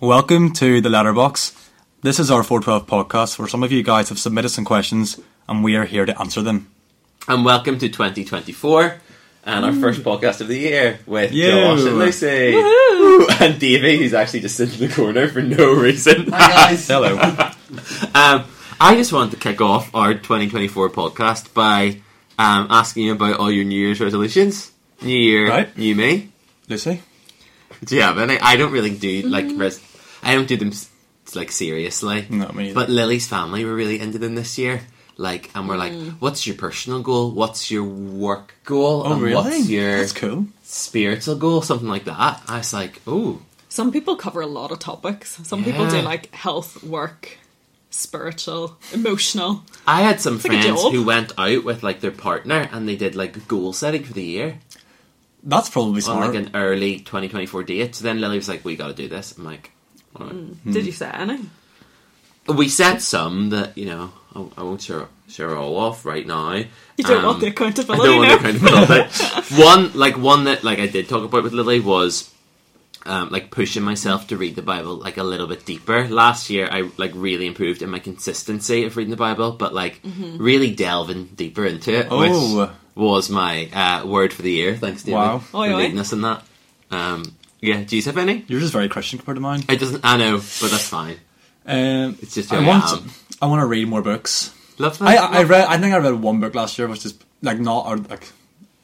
Welcome to the Letterbox. This is our 412 podcast where some of you guys have submitted some questions and we are here to answer them. And welcome to 2024 and our first podcast of the year with You. Josh and Lucy. Woo! And Davey, who's actually just sitting in the corner for no reason. Hi guys. Hello. Um, I just wanted to kick off our 2024 podcast by um, asking you about all your New Year's resolutions. New Year, Right. new me. Lucy? Do but have any? I don't really do like mm-hmm. res- I don't do them like seriously. Not me either. But Lily's family were really into them this year. Like, and we're like, mm. what's your personal goal? What's your work goal? Oh, and really? What's your That's cool. spiritual goal? Something like that. I was like, oh, Some people cover a lot of topics. Some people do Yeah. like health, work, spiritual, emotional. I had some like a friends job. who went out with like their partner and they did like goal setting for the year That's probably on like an early 2024 date. So then Lily was like, we got to do this. I'm like, all right. Hmm. Did you say any? we set some that you know I, I won't share share all off right now. You don't Um, want the I accountability don't want now. to accountability. one like one that like I did talk about with Lily was um, like pushing myself to read the Bible like a little bit deeper. Last year I like really improved in my consistency of reading the Bible, but like Mm-hmm. really delving deeper into it, Oh. which was my uh, word for the year. Thanks, David, Wow. for Oi, oi. leading us in that. Um, yeah, do you have any? Yours is very Christian compared to mine. It doesn't. I know, but that's fine. Um, It's just who I I, want, am. I want to read more books. Love I, that. I read. I think I read one book last year, which is like not or, like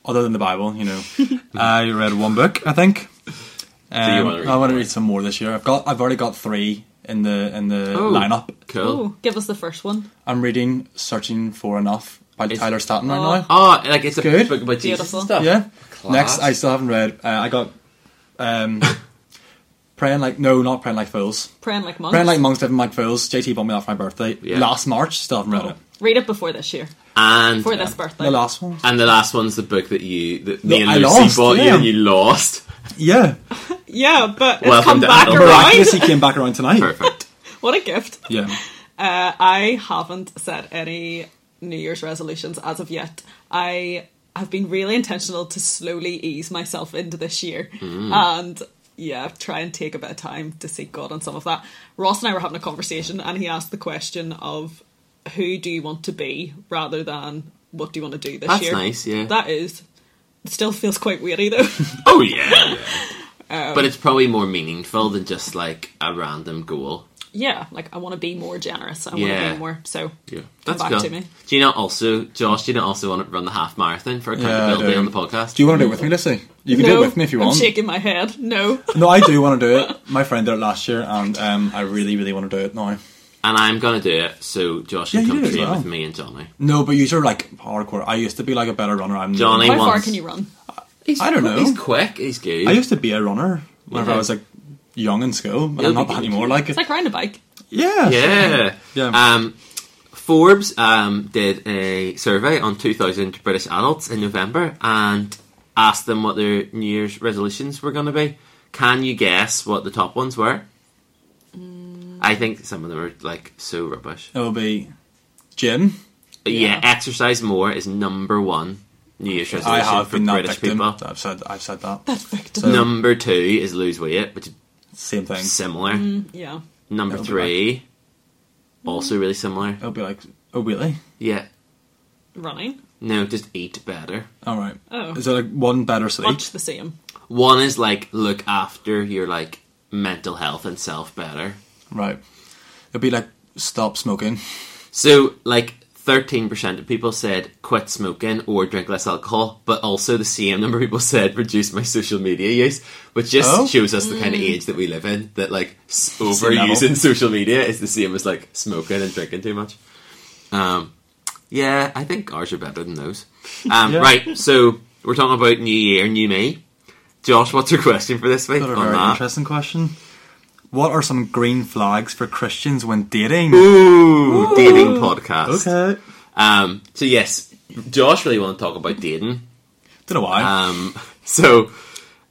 other than the Bible. You know, I read one book. I think. Um, you wanna I want to read some more this year. I've got. I've already got three in the in the Oh. lineup. Cool. Ooh, give us the first one. I'm reading "Searching for Enough" by It's- Tyler Staton right Oh. now. Oh, like it's a Good. book about Jesus and stuff. Yeah. Class. Next, I still haven't read. Uh, I got um, praying like no, not praying like fools. Praying like monks. Praying like monks, living like fools. JT bought me that for my birthday Yeah. last March. Still haven't read it. Read it before this year. and For this birthday. The last one. and the last one's the book that you that No, me and Lucy lost, bought you and you lost. Yeah, Yeah, but it's Welcome come to back Adulthood. around. miraculously came back around tonight. Perfect. What a gift. Yeah, Uh, I haven't said any New Year's resolutions as of yet. I have been really intentional to slowly ease myself into this year hmm. and yeah, try and take a bit of time to seek God on some of that. Ross and I were having a conversation and he asked the question of who do you want to be rather than what do you want to do this That's year? That's nice, yeah. That is. It still feels quite weighty though. Oh yeah. Um, but it's probably more meaningful than just like a random goal. Yeah, like I want to be more generous. I want Yeah. to be more. So Yeah, Come that's back cool. to me. Do you not also, Josh? Do you not also want to run the half marathon for Yeah, I accountability do. on the podcast? do you want to do it with me, Lucy? You can no, do it with me if you I'm want. shaking my head. No. No, I do want to do it. My friend did it last year, and um, I really, really want to do it now. and I'm gonna do it so Josh Yeah, can you come do as train well. with me and Johnny. No, but you are like hardcore. I used to be like a better runner. I'm Johnny How far wants- can you run? He's, I don't know. He's quick. He's good. I used to be a runner whenever Yeah. I was like young in school, but You'll I'm not be that anymore. Like, It's like riding a bike. yeah, Yeah. Yeah. Um, Forbes um, did a survey on 2,000 British adults in November and asked them what their New Year's resolutions were going to be. Can you guess what the top ones were? I think some of them are like so rubbish. it will be gym. Yeah, Yeah. exercise more is number one New Year's resolution I resolution have for been that British victim. people. I've said, I've said that. That's victim. So- Number two is lose weight, which is Same thing. similar. Mm, yeah. Number It'll be three, also really similar. It'll be like, oh really? Yeah, Running. no, just eat better. All right. Oh. Is there like one better sleep? Much the same. One is like look after your like mental health and self better. Right. It'll be like stop smoking. So like thirteen percent of people said quit smoking or drink less alcohol, but also the same number of people said reduce my social media use, which just Oh. shows us the kind of age that we live in. That like s- Same level. overusing social media is the same as like smoking and drinking too much. Um, yeah, I think ours are better than those. Um, Yeah. Right, so we're talking about New Year, New Me. Josh, what's your question for this week Got a on very that? interesting question. What are some green flags for Christians when dating? Ooh, dating podcast. Okay. Um, so yes, Josh really want to talk about dating. Don't know why. Um, so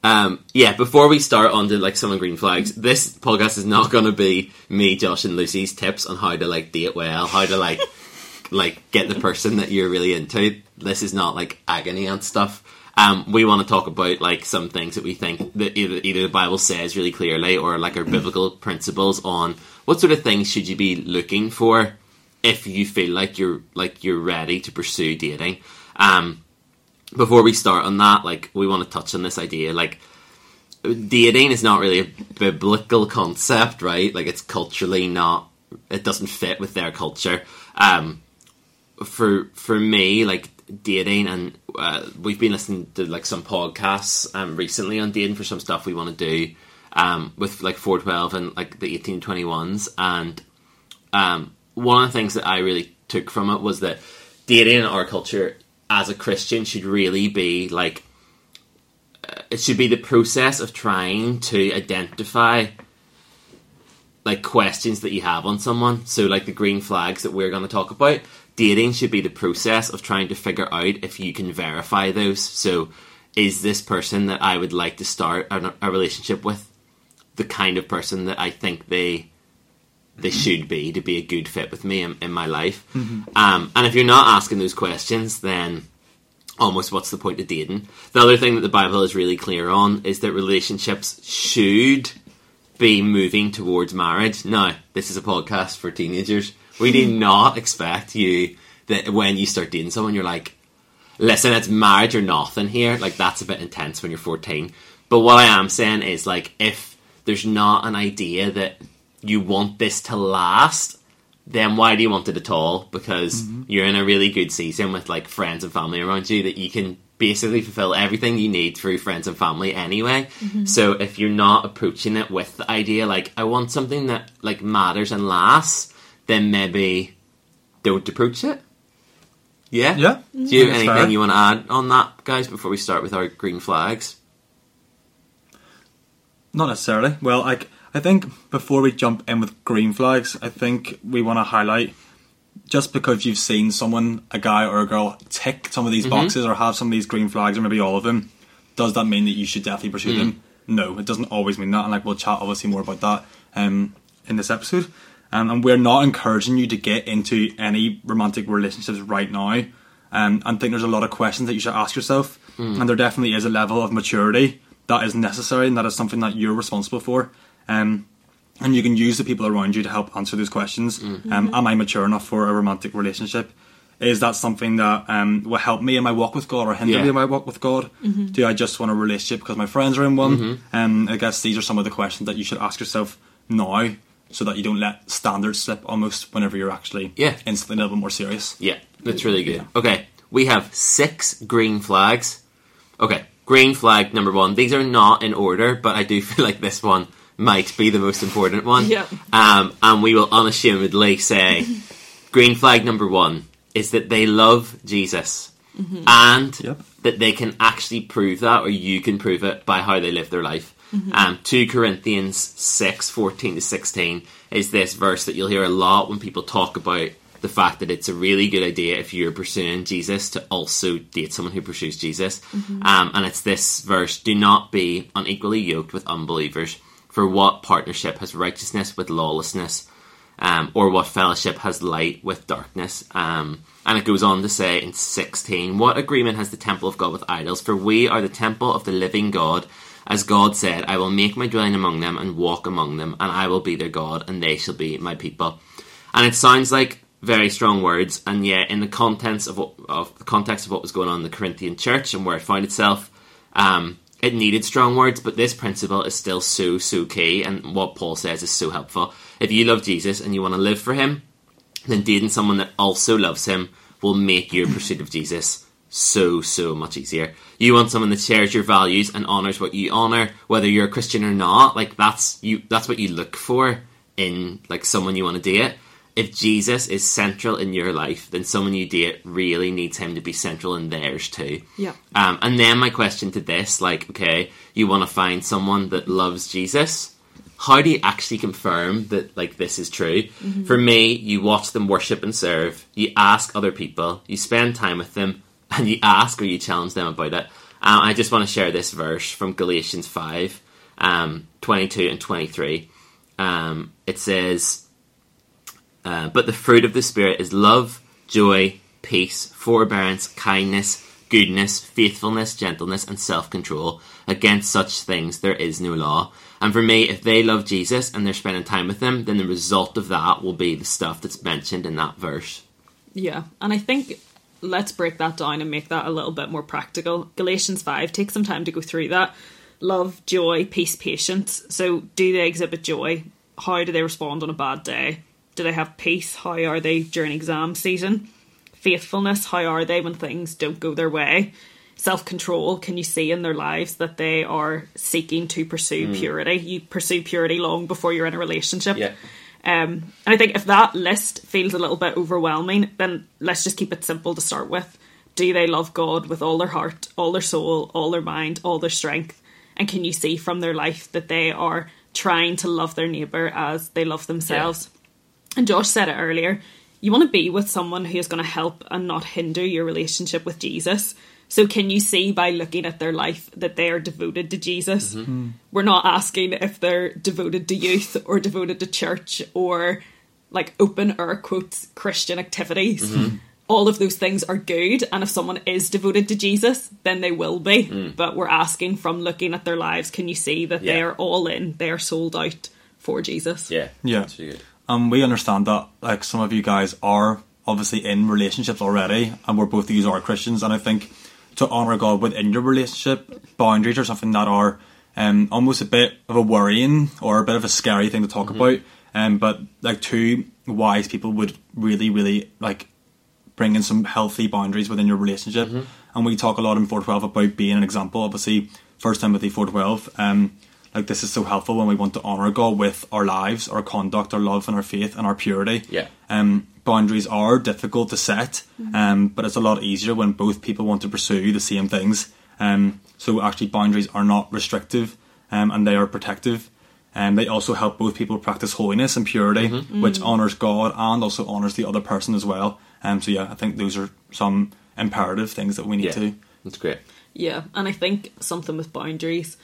um, yeah, before we start on to like some green flags, this podcast is not going to be me, Josh, and Lucy's tips on how to like date well, how to like like get the person that you're really into. This is not like agony and stuff. Um, we want to talk about like some things that we think that either, either the Bible says really clearly or like our biblical principles on what sort of things should you be looking for if you feel like you're like you're ready to pursue dating. Um, before we start on that, like we want to touch on this idea, like dating is not really a biblical concept, right? Like it's culturally not, it doesn't fit with their culture. Um, for for me, like dating, and uh, we've been listening to like some podcasts um, recently on dating for some stuff we want to do um, with like four twelve and like the eighteen twenty ones, and um, one of the things that I really took from it was that dating in our culture as a Christian should really be like uh, it should be the process of trying to identify like questions that you have on someone. So like the green flags that we're going to talk about, dating should be the process of trying to figure out if you can verify those. So is this person that I would like to start a, a relationship with the kind of person that I think they they should be to be a good fit with me in, in my life. Um, and if you're not asking those questions, then almost what's the point of dating? The other thing that the Bible is really clear on is that relationships should be moving towards marriage. Now, this is a podcast for teenagers. We do not expect you that when you start dating someone, you're like, listen, it's marriage or nothing here. Like, that's a bit intense when you're 14. But what I am saying is, like, if there's not an idea that you want this to last, then why do you want it at all? Because mm-hmm. you're in a really good season with like friends and family around you that you can basically fulfill everything you need through friends and family anyway. Mm-hmm. So if you're not approaching it with the idea like I want something that like matters and lasts, then maybe don't approach it. Yeah. Yeah. Do you have That's anything fair. you want to add on that, guys, before we start with our green flags? Not necessarily. Well, like I think before we jump in with green flags, I think we want to highlight just because you've seen someone, a guy or a girl, tick some of these boxes or have some of these green flags or maybe all of them, does that mean that you should definitely pursue them? No, it doesn't always mean that. And like we'll chat obviously more about that um, in this episode. Um, and we're not encouraging you to get into any romantic relationships right now. Um, and think there's a lot of questions that you should ask yourself, and there definitely is a level of maturity that is necessary, and that is something that you're responsible for. Um, and you can use the people around you to help answer those questions. Um, am I mature enough for a romantic relationship? Is that something that um, will help me in my walk with God or hinder Yeah. me in my walk with God? Do I just want a relationship because my friends are in one? Um, I guess these are some of the questions that you should ask yourself now so that you don't let standards slip almost whenever you're actually Yeah. instantly a little bit more serious. Yeah, that's really good. Okay, we have six green flags. Okay, green flag number one. These are not in order, but I do feel like this one might be the most important one. Yeah. Um, and we will unashamedly say green flag number one is that they love Jesus. And Yep. that they can actually prove that, or you can prove it by how they live their life. Um, 2 Corinthians 6 14 to 16 is this verse that you'll hear a lot when people talk about the fact that it's a really good idea if you're pursuing Jesus to also date someone who pursues Jesus. Um, and it's this verse Do not be unequally yoked with unbelievers, for what partnership has righteousness with lawlessness? um, or what fellowship has light with darkness. Um, and it goes on to say in 16, What agreement has the temple of God with idols? For we are the temple of the living God. As God said, I will make my dwelling among them and walk among them, and I will be their God, and they shall be my people. And it sounds like very strong words, and yet in the contents of what of the context of what was going on in the Corinthian church and where it found itself, um, it needed strong words, but this principle is still so so key, and what Paul says is so helpful. If you love Jesus and you want to live for Him, then dating someone that also loves Him will make your pursuit of Jesus so so much easier. You want someone that shares your values and honors what you honor, whether you're a Christian or not. Like that's you. That's what you look for in like someone you want to date. If Jesus is central in your life, then someone you date really needs him to be central in theirs too. Yeah. Um, and then my question to this, like, okay, you want to find someone that loves Jesus. How do you actually confirm that like this is true? For me, you watch them worship and serve. You ask other people. You spend time with them, and you ask or you challenge them about it. Uh, I just want to share this verse from Galatians five, um, twenty two and twenty three. Um, it says, uh, "But the fruit of the spirit is love, joy, peace, forbearance, kindness, goodness, faithfulness, gentleness, and self control. Against such things there is no law. And for me, if they love Jesus and they're spending time with him, then the result of that will be the stuff that's mentioned in that verse. Yeah, and I think let's break that down and make that a little bit more practical. Galatians 5, take some time to go through that. Love, joy, peace, patience. So, do they exhibit joy? How do they respond on a bad day? Do they have peace? How are they during exam season? Faithfulness, how are they when things don't go their way? Self control, can you see in their lives that they are seeking to pursue hmm. purity? You pursue purity long before you're in a relationship. Um, and I think if that list feels a little bit overwhelming, then let's just keep it simple to start with. Do they love God with all their heart, all their soul, all their mind, all their strength? And can you see from their life that they are trying to love their neighbour as they love themselves? And Josh said it earlier you want to be with someone who is going to help and not hinder your relationship with Jesus. So, can you see by looking at their life that they are devoted to Jesus? Mm-hmm. Mm. We're not asking if they're devoted to youth or devoted to church or like open air quotes Christian activities. Mm-hmm. All of those things are good, and if someone is devoted to Jesus, then they will be. Mm. But we're asking from looking at their lives, can you see that they are all in, they are sold out for Jesus? Yeah. Yeah. That's. Um, we understand that like some of you guys are obviously in relationships already, and we're both of you are Christians, and I think to honor God within your relationship, boundaries are something that are um, almost a bit of a worrying or a bit of a scary thing to talk about. Um, but like two wise people would really, really like bring in some healthy boundaries within your relationship. And we talk a lot in four twelve about being an example. Obviously, First Timothy four twelve. Um, like this is so helpful when we want to honor God with our lives, our conduct, our love, and our faith and our purity. Yeah. Um, boundaries are difficult to set, um, but it's a lot easier when both people want to pursue the same things. Um, so actually, boundaries are not restrictive, um, and they are protective. And they also help both people practice holiness and purity, which honors God and also honors the other person as well. Um, so yeah, I think those are some imperative things that we need Yeah. to. That's great. Yeah, and I think something with boundaries,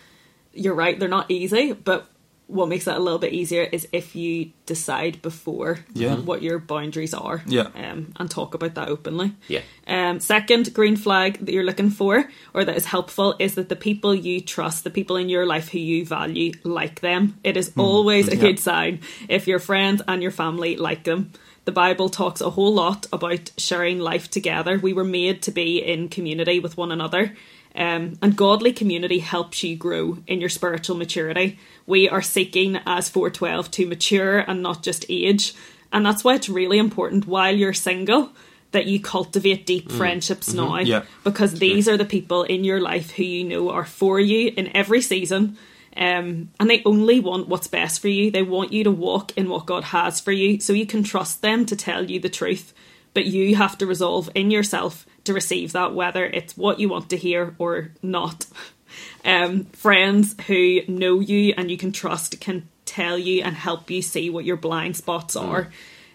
you're right, they're not easy, but what makes that a little bit easier is if you decide before Yeah. what your boundaries are Yeah. um, and talk about that openly. Yeah. Um, second green flag that you're looking for or that is helpful is that the people you trust, the people in your life who you value, like them. It is always a Yeah. good sign if your friends and your family like them. The Bible talks a whole lot about sharing life together. We were made to be in community with one another. Um, and godly community helps you grow in your spiritual maturity. We are seeking as 412 to mature and not just age. And that's why it's really important while you're single that you cultivate deep friendships now. Yeah. Because these are the people in your life who you know are for you in every season. Um, and they only want what's best for you. They want you to walk in what God has for you. So you can trust them to tell you the truth. But you have to resolve in yourself to receive that, whether it's what you want to hear or not. Um, friends who know you and you can trust can tell you and help you see what your blind spots are.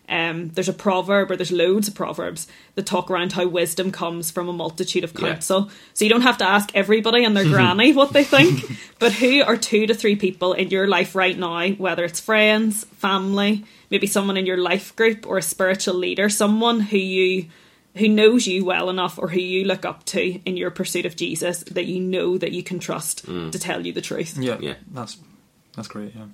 Um, there's a proverb, or there's loads of proverbs that talk around how wisdom comes from a multitude of Yeah. counsel. So you don't have to ask everybody and their granny what they think, but who are two to three people in your life right now, whether it's friends, family, maybe someone in your life group, or a spiritual leader, someone who you who knows you well enough or who you look up to in your pursuit of Jesus that you know that you can trust to tell you the truth. Yeah, Yeah. that's that's great. Yeah,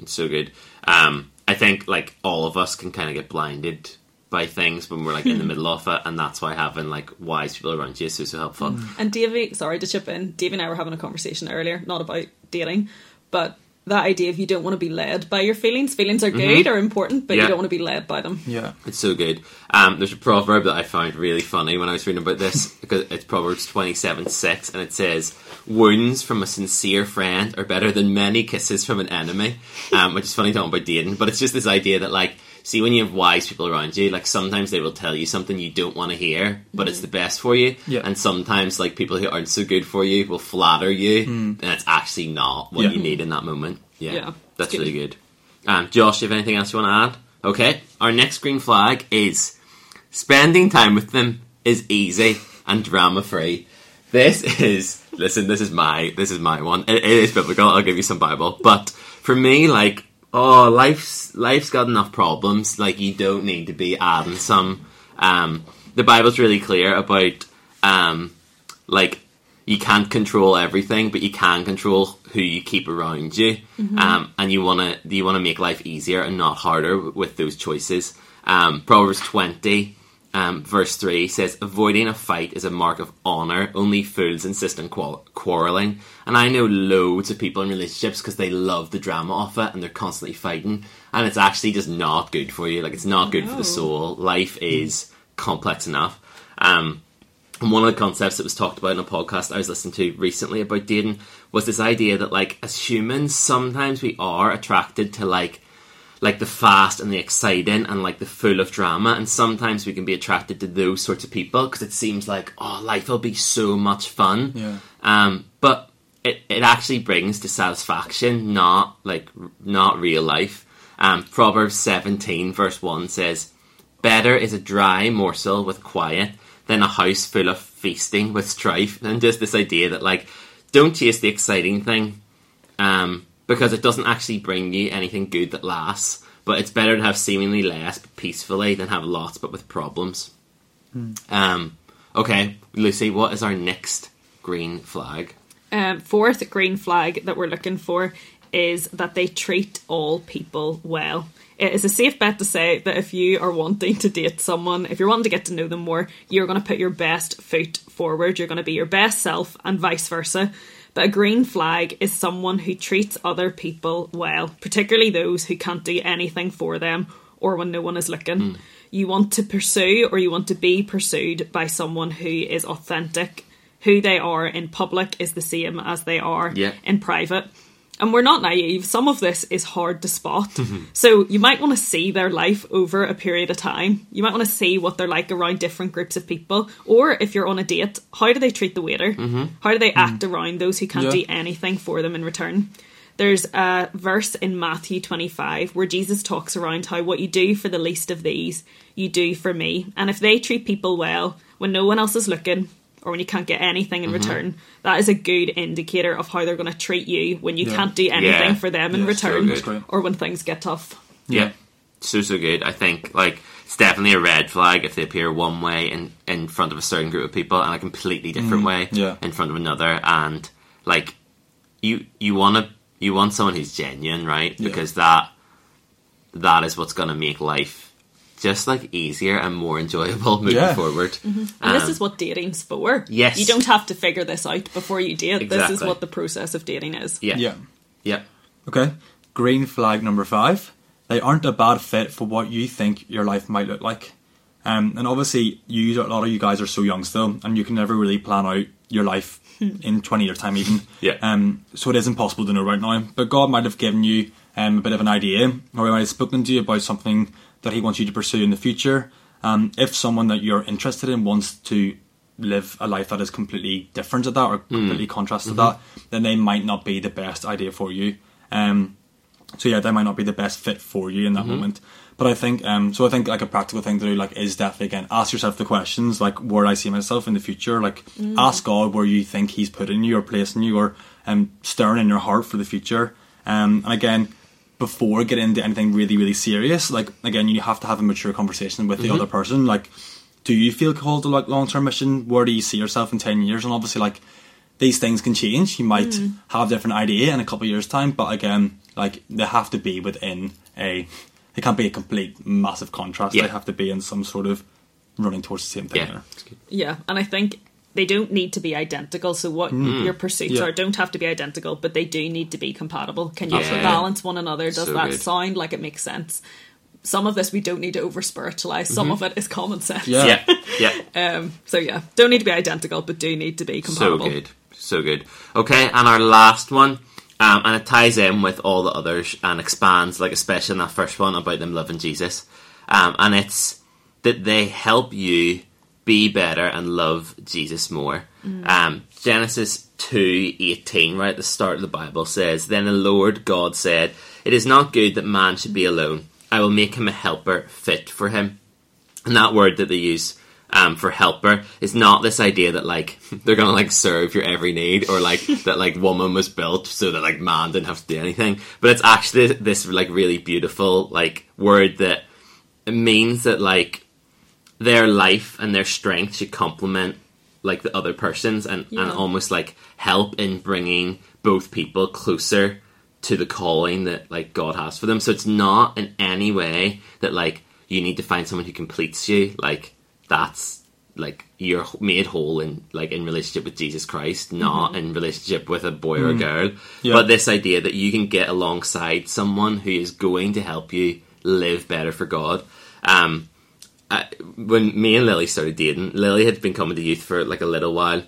It's so good. Um, I think like all of us can kind of get blinded by things when we're like in the middle of it, and that's why having like wise people around you is so so helpful. And Davey, sorry to chip in, Davey and I were having a conversation earlier, not about dating, but that idea of you don't want to be led by your feelings. Feelings are good, are important, but Yeah. you don't want to be led by them. yeah, It's so good. Um, there's a proverb that I found really funny when I was reading about this because it's Proverbs twenty seven six, and it says, "Wounds from a sincere friend are better than many kisses from an enemy," um, which is funny talking about dating, but it's just this idea that like. See, when you have wise people around you, like sometimes they will tell you something you don't want to hear, but it's the best for you. Yeah. And sometimes, like people who aren't so good for you will flatter you, and it's actually not what Yeah. you need in that moment. Yeah, Yeah, that's good. really good. Um, Josh, you have anything else you want to add? Okay, our next green flag is spending time with them is easy and drama free. This is listen. This is my this is my one. It, it is biblical. I'll give you some Bible, but for me, like oh, life's life's got enough problems. Like you don't need to be adding some. Um, the Bible's really clear about um, like you can't control everything, but you can control who you keep around you, um, and you want to you want to make life easier and not harder with those choices. Um, Proverbs twenty. Um, verse 3 says, Avoiding a fight is a mark of honour. Only fools insist on qual- quarrelling. And I know loads of people in relationships because they love the drama of it and they're constantly fighting. And it's actually just not good for you. Like, it's not good for the soul. Life is complex enough. Um, and one of the concepts that was talked about in a podcast I was listening to recently about dating was this idea that, like, as humans, sometimes we are attracted to, like, like the fast and the exciting and like the full of drama. And sometimes we can be attracted to those sorts of people because it seems like oh life will be so much fun. Yeah. um, but it, it actually brings dissatisfaction not like not real life. Um, proverbs 17 verse 1 says better is a dry morsel with quiet than a house full of feasting with strife. And just this idea that like don't chase the exciting thing. Um, because it doesn't actually bring you anything good that lasts. But it's better to have seemingly less but peacefully than have lots but with problems. Um, okay, Lucy, what is our next green flag? Um, fourth green flag that we're looking for is that they treat all people well. It is a safe bet to say that if you are wanting to date someone, if you're wanting to get to know them more, you're going to put your best foot forward. You're going to be your best self, and vice versa. But a green flag is someone who treats other people well, particularly those who can't do anything for them or when no one is looking. Hmm. You want to pursue or you want to be pursued by someone who is authentic. Who they are in public is the same as they are Yeah. in private. And we're not naive. Some of this is hard to spot. Mm-hmm. so you might want to see their life over a period of time. You might want to see what they're like around different groups of people. Or if you're on a date, how do they treat the waiter? Mm-hmm. How do they mm-hmm. act around those who can't Yeah. do anything for them in return? There's a verse in Matthew 25 where Jesus talks around how what you do for the least of these, you do for me. And if they treat people well when no one else is looking, or when you can't get anything in mm-hmm. return, that is a good indicator of how they're going to treat you when you Yeah. can't do anything Yeah. for them in Yeah, so return, good. Great. or when things get tough. Yeah. So so good. I think like it's definitely a red flag if they appear one way in in front of a certain group of people and a completely different mm, way yeah. in front of another and like you you want to you want someone who's genuine, right? Yeah. Because that that is what's going to make life just like easier and more enjoyable moving Yeah. forward. And this Um, is what dating's for. Yes. You don't have to figure this out before you date. This is what the process of dating is. yeah. Yeah. Yeah. Okay. Green flag number five. They aren't a bad fit for what you think your life might look like. Um, and obviously, you a lot of you guys are so young still, and you can never really plan out your life in twenty years' time, even. Yeah. Um, so it is impossible to know right now. But God might have given you um, a bit of an idea, or He might have spoken to you about something that He wants you to pursue in the future. Um, if someone that you're interested in wants to live a life that is completely different to that or completely contrast to that, then they might not be the best idea for you. Um, so yeah, they might not be the best fit for you in that moment. But I think, um, so I think like a practical thing to do, like, is definitely again ask yourself the questions, like, where I see myself in the future. Like, ask God where you think He's putting you or placing you, or um, stirring in your heart for the future. Um, and again, before getting into anything really, really serious, like again, you have to have a mature conversation with the mm-hmm. other person. Like, do you feel called to like long term mission? Where do you see yourself in ten years? And obviously, like these things can change. You might mm-hmm. have a different idea in a couple of years' time, but again, like they have to be within a. it can't be a complete massive contrast. Yeah. They have to be in some sort of running towards the same thing. Yeah. Yeah, and I think they don't need to be identical. So what your pursuits Yeah. are don't have to be identical, but they do need to be compatible. Can you Yeah. balance one another? Does So that good. sound like it makes sense? Some of this we don't need to over spiritualize. Some of it is common sense. Yeah. Yeah. Yeah. Um. So yeah, don't need to be identical, but do need to be compatible. So good, so good. Okay, and our last one, um, and it ties in with all the others and expands, like especially in that first one about them loving Jesus, um, and it's that they help you be better and love Jesus more. Um, Genesis two eighteen, right at the start of the Bible says, "Then the Lord God said, It is not good that man should be alone. I will make him a helper fit for him." And that word that they use um, for helper is not this idea that like they're gonna like serve your every need or like that like woman was built so that like man didn't have to do anything. But it's actually this like really beautiful like word that it means that like their life and their strength should complement like the other persons and, and almost like help in bringing both people closer to the calling that like God has for them. So it's not in any way that like you need to find someone who completes you. Like that's like you're made whole in like in relationship with Jesus Christ, not in relationship with a boy or a girl. Yeah. But this idea that you can get alongside someone who is going to help you live better for God. Um, I, when me and Lily started dating, Lily had been coming to youth for like a little while,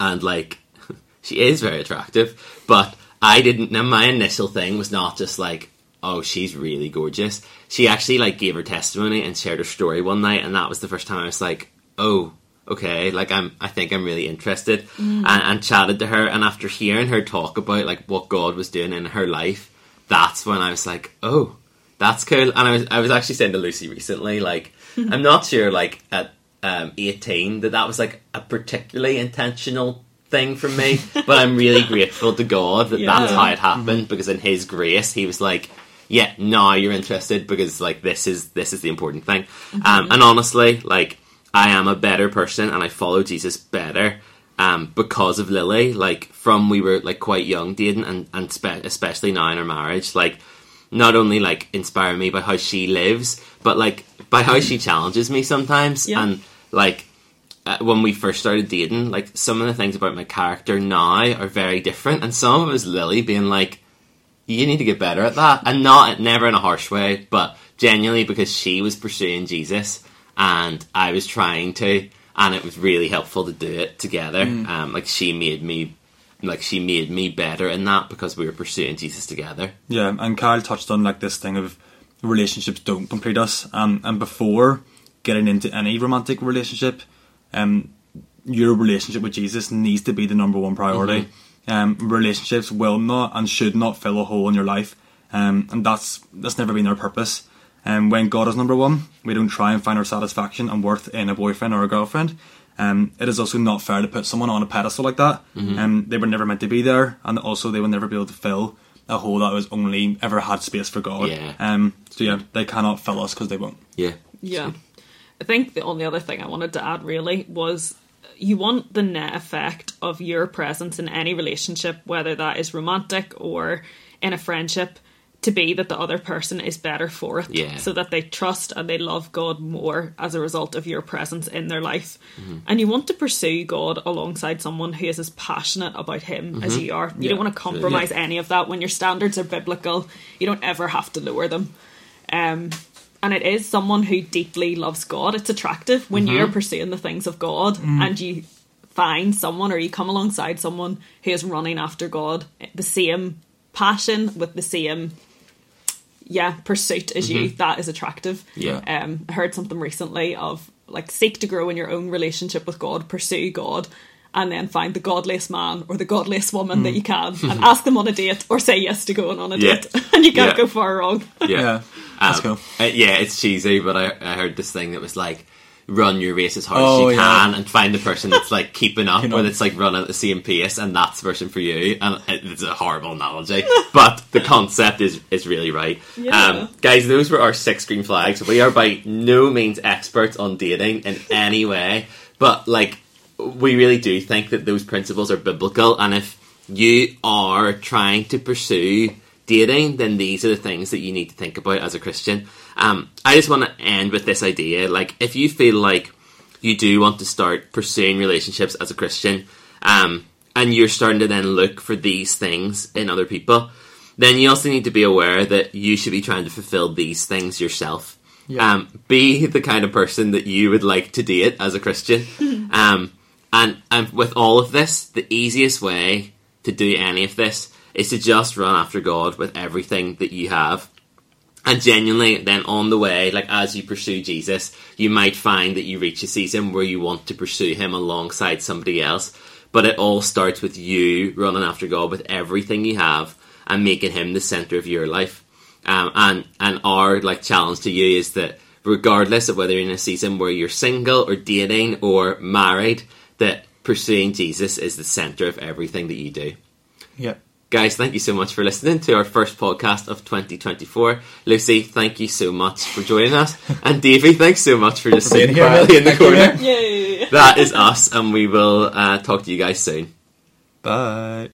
and like she is very attractive, but I didn't. Now my initial thing was not just like, oh, she's really gorgeous. She actually like gave her testimony and shared her story one night, and that was the first time I was like, oh, okay, like I'm. I think I'm really interested, mm. and, and chatted to her. And after hearing her talk about like what God was doing in her life, that's when I was like, oh, that's cool. And I was I was actually saying to Lucy recently, like I'm not sure like at um, 18 that that was like a particularly intentional thing for me, but I'm really grateful to God that that's how it happened because in His grace He was like, yeah, now you're interested because like this is this is the important thing. Um, and honestly, like I am a better person and I follow Jesus better um, because of Lily. Like from we were like quite young dating and and spe- especially now in our marriage, like not only like inspire me by how she lives, but like by how she challenges me sometimes. Yeah. And like uh, when we first started dating, like some of the things about my character now are very different, and some of it was Lily being like, "You need to get better at that," and not never in a harsh way, but genuinely because she was pursuing Jesus and I was trying to, and it was really helpful to do it together. Um, like she made me. Like she made me better in that because we were pursuing Jesus together. Yeah, and Kyle touched on like this thing of relationships don't complete us, um, and before getting into any romantic relationship, um, your relationship with Jesus needs to be the number one priority. Um, relationships will not and should not fill a hole in your life, um, and that's that's never been our purpose. And when God is number one, we don't try and find our satisfaction and worth in a boyfriend or a girlfriend. Um, it is also not fair to put someone on a pedestal like that. Um, they were never meant to be there, and also they will never be able to fill a hole that was only ever had space for God. Yeah. Um, so yeah, they cannot fill us because they won't. Yeah. Yeah. I think the only other thing I wanted to add really was you want the net effect of your presence in any relationship, whether that is romantic or in a friendship, to be that the other person is better for it. Yeah. So that they trust and they love God more as a result of your presence in their life. Mm-hmm. And you want to pursue God alongside someone who is as passionate about Him Mm-hmm. as you are. You Yeah. don't want to compromise any of that. When your standards are biblical, you don't ever have to lower them. Um, and it is someone who deeply loves God. It's attractive when Mm-hmm. you're pursuing the things of God and you find someone or you come alongside someone who is running after God, the same passion with the same yeah pursuit as you. That is attractive. Mm-hmm. Yeah. Um, I heard something recently of like seek to grow in your own relationship with God, pursue God. And then find the godliest man or the godliest woman that you can, and ask them on a date or say yes to going on a Mm. Yeah. date, and you can't Yeah. go far wrong. Yeah, that's Um, cool. uh, yeah, it's cheesy, but I, I heard this thing that was like, run your race as hard Oh, as you yeah. can and find the person that's like keeping up, You know. or that's like running at the same pace, and that's the person for you. And it's a horrible analogy, but the concept is is really right. Yeah. Um, guys, those were our six green flags. We are by no means experts on dating in any way, but like we really do think that those principles are biblical, and if you are trying to pursue dating, then these are the things that you need to think about as a Christian. Um, I just want to end with this idea: like, if you feel like you do want to start pursuing relationships as a Christian, um, and you're starting to then look for these things in other people, then you also need to be aware that you should be trying to fulfill these things yourself. Yeah. Um, be the kind of person that you would like to date as a Christian. um, and, and with all of this, the easiest way to do any of this is to just run after God with everything that you have. And genuinely, then on the way, like as you pursue Jesus, you might find that you reach a season where you want to pursue Him alongside somebody else. But it all starts with you running after God with everything you have and making Him the center of your life. Um, and and our like challenge to you is that regardless of whether you're in a season where you're single or dating or married, that pursuing Jesus is the center of everything that you do. Yeah. Guys, thank you so much for listening to our first podcast of 2024. Lucy, thank you so much for joining us. And Davey, thanks so much for just sitting here, quietly in the corner. Yay! That is us, and we will uh, talk to you guys soon. Bye.